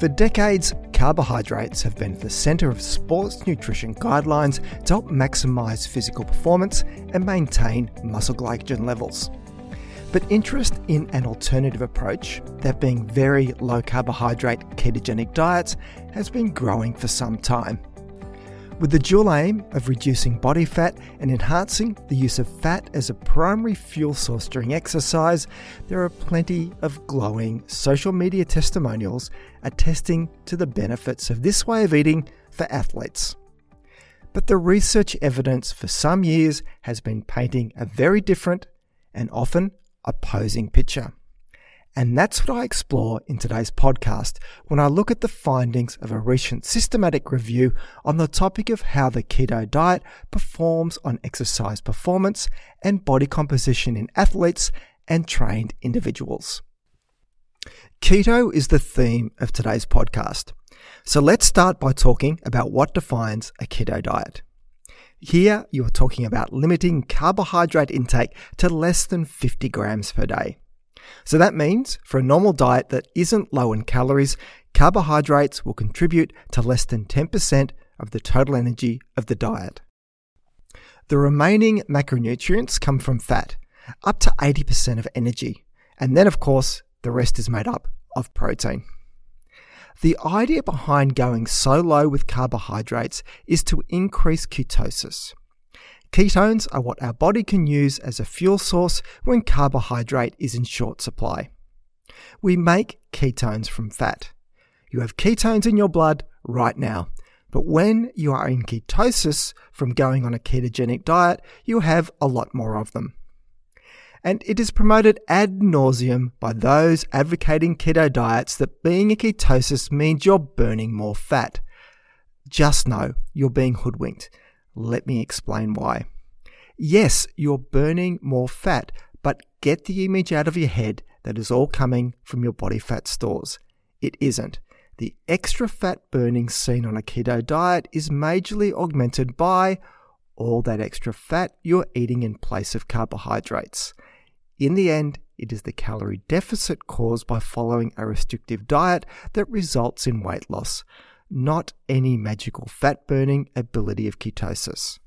For decades, carbohydrates have been at the centre of sports nutrition guidelines to help maximise physical performance and maintain muscle glycogen levels. But interest in an alternative approach, that being very low carbohydrate ketogenic diets, has been growing for some time. With the dual aim of reducing body fat and enhancing the use of fat as a primary fuel source during exercise, there are plenty of glowing social media testimonials attesting to the benefits of this way of eating for athletes. But the research evidence for some years has been painting a very different and often opposing picture. And that's what I explore in today's podcast when I look at the findings of a recent systematic review on the topic of how the keto diet performs on exercise performance and body composition in athletes and trained individuals. Keto is the theme of today's podcast. So let's start by talking about what defines a keto diet. Here, you are talking about limiting carbohydrate intake to less than 50 grams per day. So that means for a normal diet that isn't low in calories, carbohydrates will contribute to less than 10% of the total energy of the diet. The remaining macronutrients come from fat, up to 80% of energy, and then, of course, the rest is made up of protein. The idea behind going so low with carbohydrates is to increase ketosis. Ketones are what our body can use as a fuel source when carbohydrate is in short supply. We make ketones from fat. You have ketones in your blood right now, but when you are in ketosis from going on a ketogenic diet, you have a lot more of them. And it is promoted ad nauseum by those advocating keto diets that being in ketosis means you're burning more fat. Just know you're being hoodwinked let me explain why. Yes, you're burning more fat, but get the image out of your head that is all coming from your body fat stores. It isn't. The extra fat burning seen on a keto diet is majorly augmented by all that extra fat you're eating in place of carbohydrates. In the end, it is the calorie deficit caused by following a restrictive diet that results in weight loss not any magical fat burning ability of ketosis.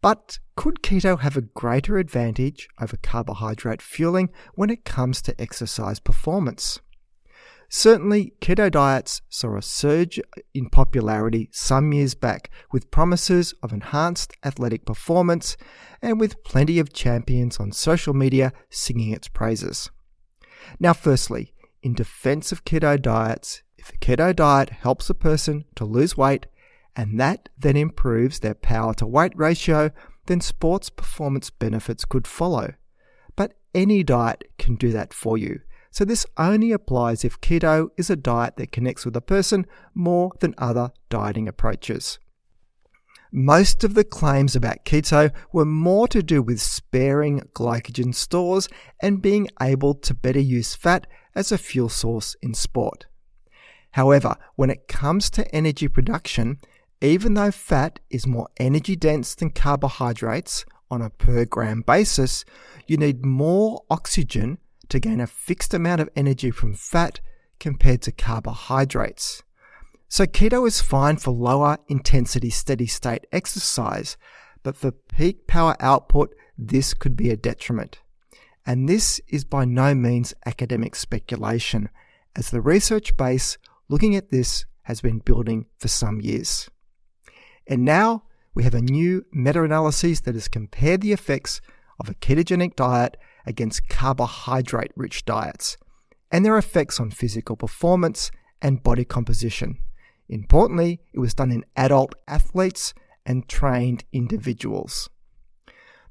But could keto have a greater advantage over carbohydrate fueling when it comes to exercise performance? Certainly, keto diets saw a surge in popularity some years back with promises of enhanced athletic performance and with plenty of champions on social media singing its praises. Now, firstly, in defense of keto diets, a keto diet helps a person to lose weight and that then improves their power to weight ratio, then sports performance benefits could follow. But any diet can do that for you. So this only applies if keto is a diet that connects with a person more than other dieting approaches. Most of the claims about keto were more to do with sparing glycogen stores and being able to better use fat as a fuel source in sport. However, when it comes to energy production, even though fat is more energy dense than carbohydrates on a per gram basis, you need more oxygen to gain a fixed amount of energy from fat compared to carbohydrates. So keto is fine for lower intensity steady state exercise, but for peak power output, this could be a detriment. And this is by no means academic speculation, as the research base looking at this has been building for some years. And now we have a new meta analysis that has compared the effects of a ketogenic diet against carbohydrate rich diets and their effects on physical performance and body composition. Importantly, it was done in adult athletes and trained individuals.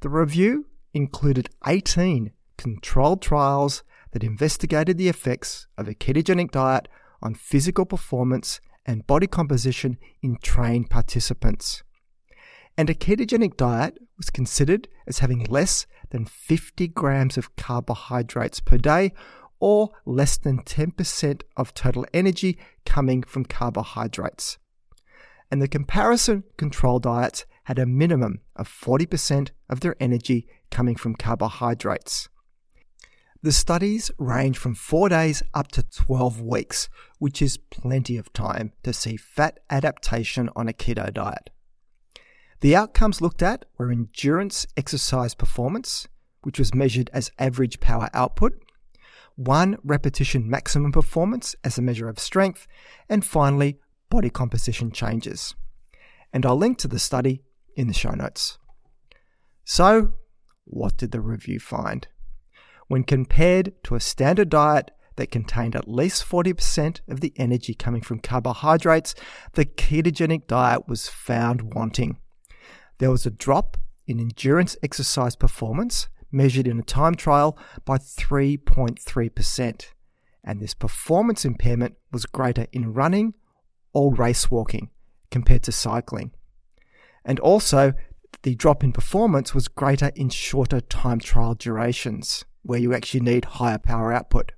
The review included 18 controlled trials that investigated the effects of a ketogenic diet on physical performance and body composition in trained participants. And a ketogenic diet was considered as having less than 50 grams of carbohydrates per day or less than 10% of total energy coming from carbohydrates. And the comparison control diets had a minimum of 40% of their energy coming from carbohydrates. The studies range from 4 days up to 12 weeks, which is plenty of time to see fat adaptation on a keto diet. The outcomes looked at were endurance exercise performance, which was measured as average power output, one repetition maximum performance as a measure of strength, and finally, body composition changes. And I'll link to the study in the show notes. So, what did the review find? When compared to a standard diet that contained at least 40% of the energy coming from carbohydrates, the ketogenic diet was found wanting. There was a drop in endurance exercise performance measured in a time trial by 3.3%. And this performance impairment was greater in running or race walking compared to cycling. And also, the drop in performance was greater in shorter time trial durations, where you actually need higher power output.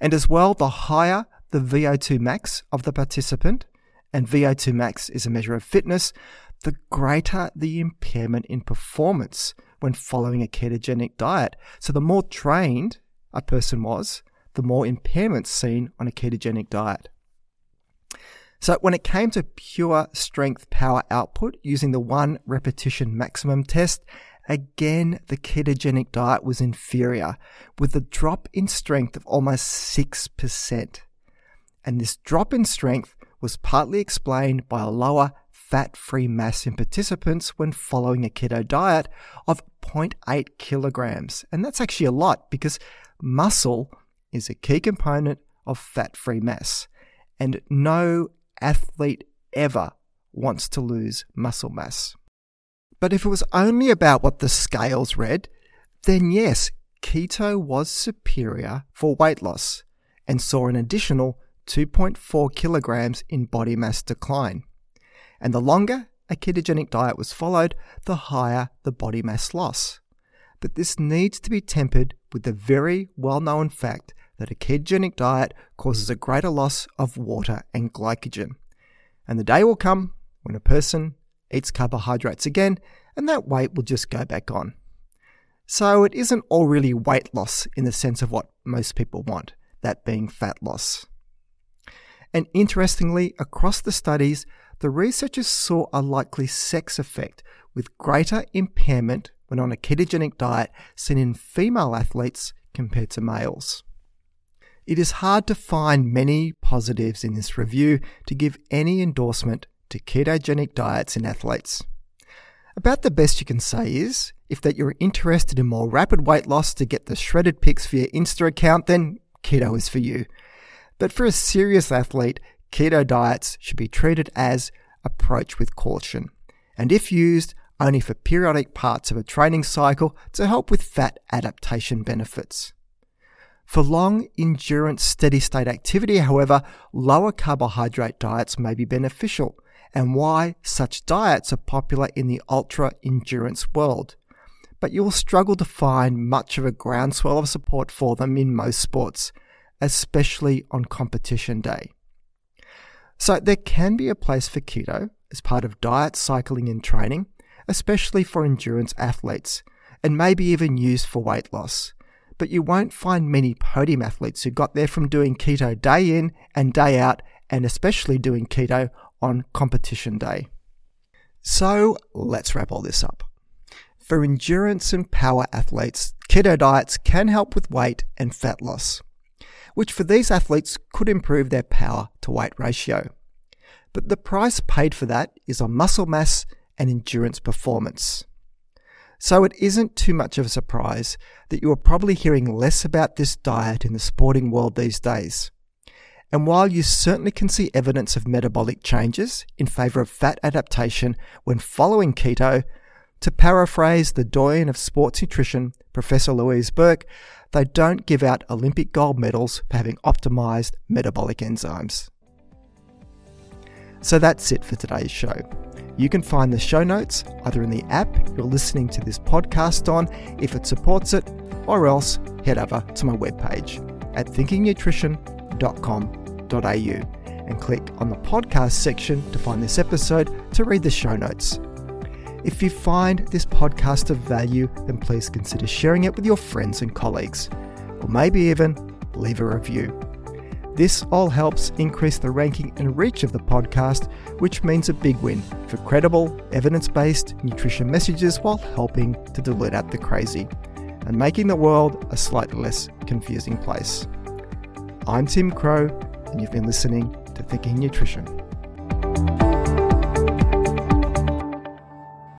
And as well, the higher the VO2 max of the participant, and VO2 max is a measure of fitness, the greater the impairment in performance when following a ketogenic diet. So the more trained a person was, the more impairments seen on a ketogenic diet. So when it came to pure strength power output using the one repetition maximum test, again the ketogenic diet was inferior with a drop in strength of almost 6%. And this drop in strength was partly explained by a lower fat free mass in participants when following a keto diet of 0.8 kilograms. And that's actually a lot because muscle is a key component of fat free mass. And no athlete ever wants to lose muscle mass. But if it was only about what the scales read, then yes, keto was superior for weight loss and saw an additional 2.4 kilograms in body mass decline. And the longer a ketogenic diet was followed, the higher the body mass loss. But this needs to be tempered with the very well known fact that a ketogenic diet causes a greater loss of water and glycogen. And the day will come when a person eats carbohydrates again and that weight will just go back on. So it isn't all really weight loss in the sense of what most people want, that being fat loss. And interestingly, across the studies, the researchers saw a likely sex effect with greater impairment when on a ketogenic diet seen in female athletes compared to males. It is hard to find many positives in this review to give any endorsement to ketogenic diets in athletes. About the best you can say is if that you're interested in more rapid weight loss to get the shredded pics for your Insta account, then keto is for you. But for a serious athlete, keto diets should be treated as approach with caution, and if used, only for periodic parts of a training cycle to help with fat adaptation benefits. For long endurance steady state activity, however, lower carbohydrate diets may be beneficial, and why such diets are popular in the ultra endurance world. But you will struggle to find much of a groundswell of support for them in most sports, especially on competition day. So there can be a place for keto as part of diet cycling and training, especially for endurance athletes, and maybe even used for weight loss. But you won't find many podium athletes who got there from doing keto day in and day out, and especially doing keto on competition day. So let's wrap all this up. For endurance and power athletes, keto diets can help with weight and fat loss which for these athletes could improve their power to weight ratio. But the price paid for that is on muscle mass and endurance performance. So it isn't too much of a surprise that you are probably hearing less about this diet in the sporting world these days. And while you certainly can see evidence of metabolic changes in favour of fat adaptation when following keto, to paraphrase the doyen of sports nutrition, Professor Louise Burke, they don't give out Olympic gold medals for having optimized metabolic enzymes. So that's it for today's show. You can find the show notes either in the app you're listening to this podcast on if it supports it, or else head over to my webpage at thinkingnutrition.com.au and click on the podcast section to find this episode to read the show notes. If you find this podcast of value, then please consider sharing it with your friends and colleagues. or maybe even leave a review. This all helps increase the ranking and reach of the podcast, which means a big win for credible, evidence based nutrition messages while helping to dilute out the crazy and making the world a slightly less confusing place. I'm Tim Crowe, and you've been listening to Thinking Nutrition.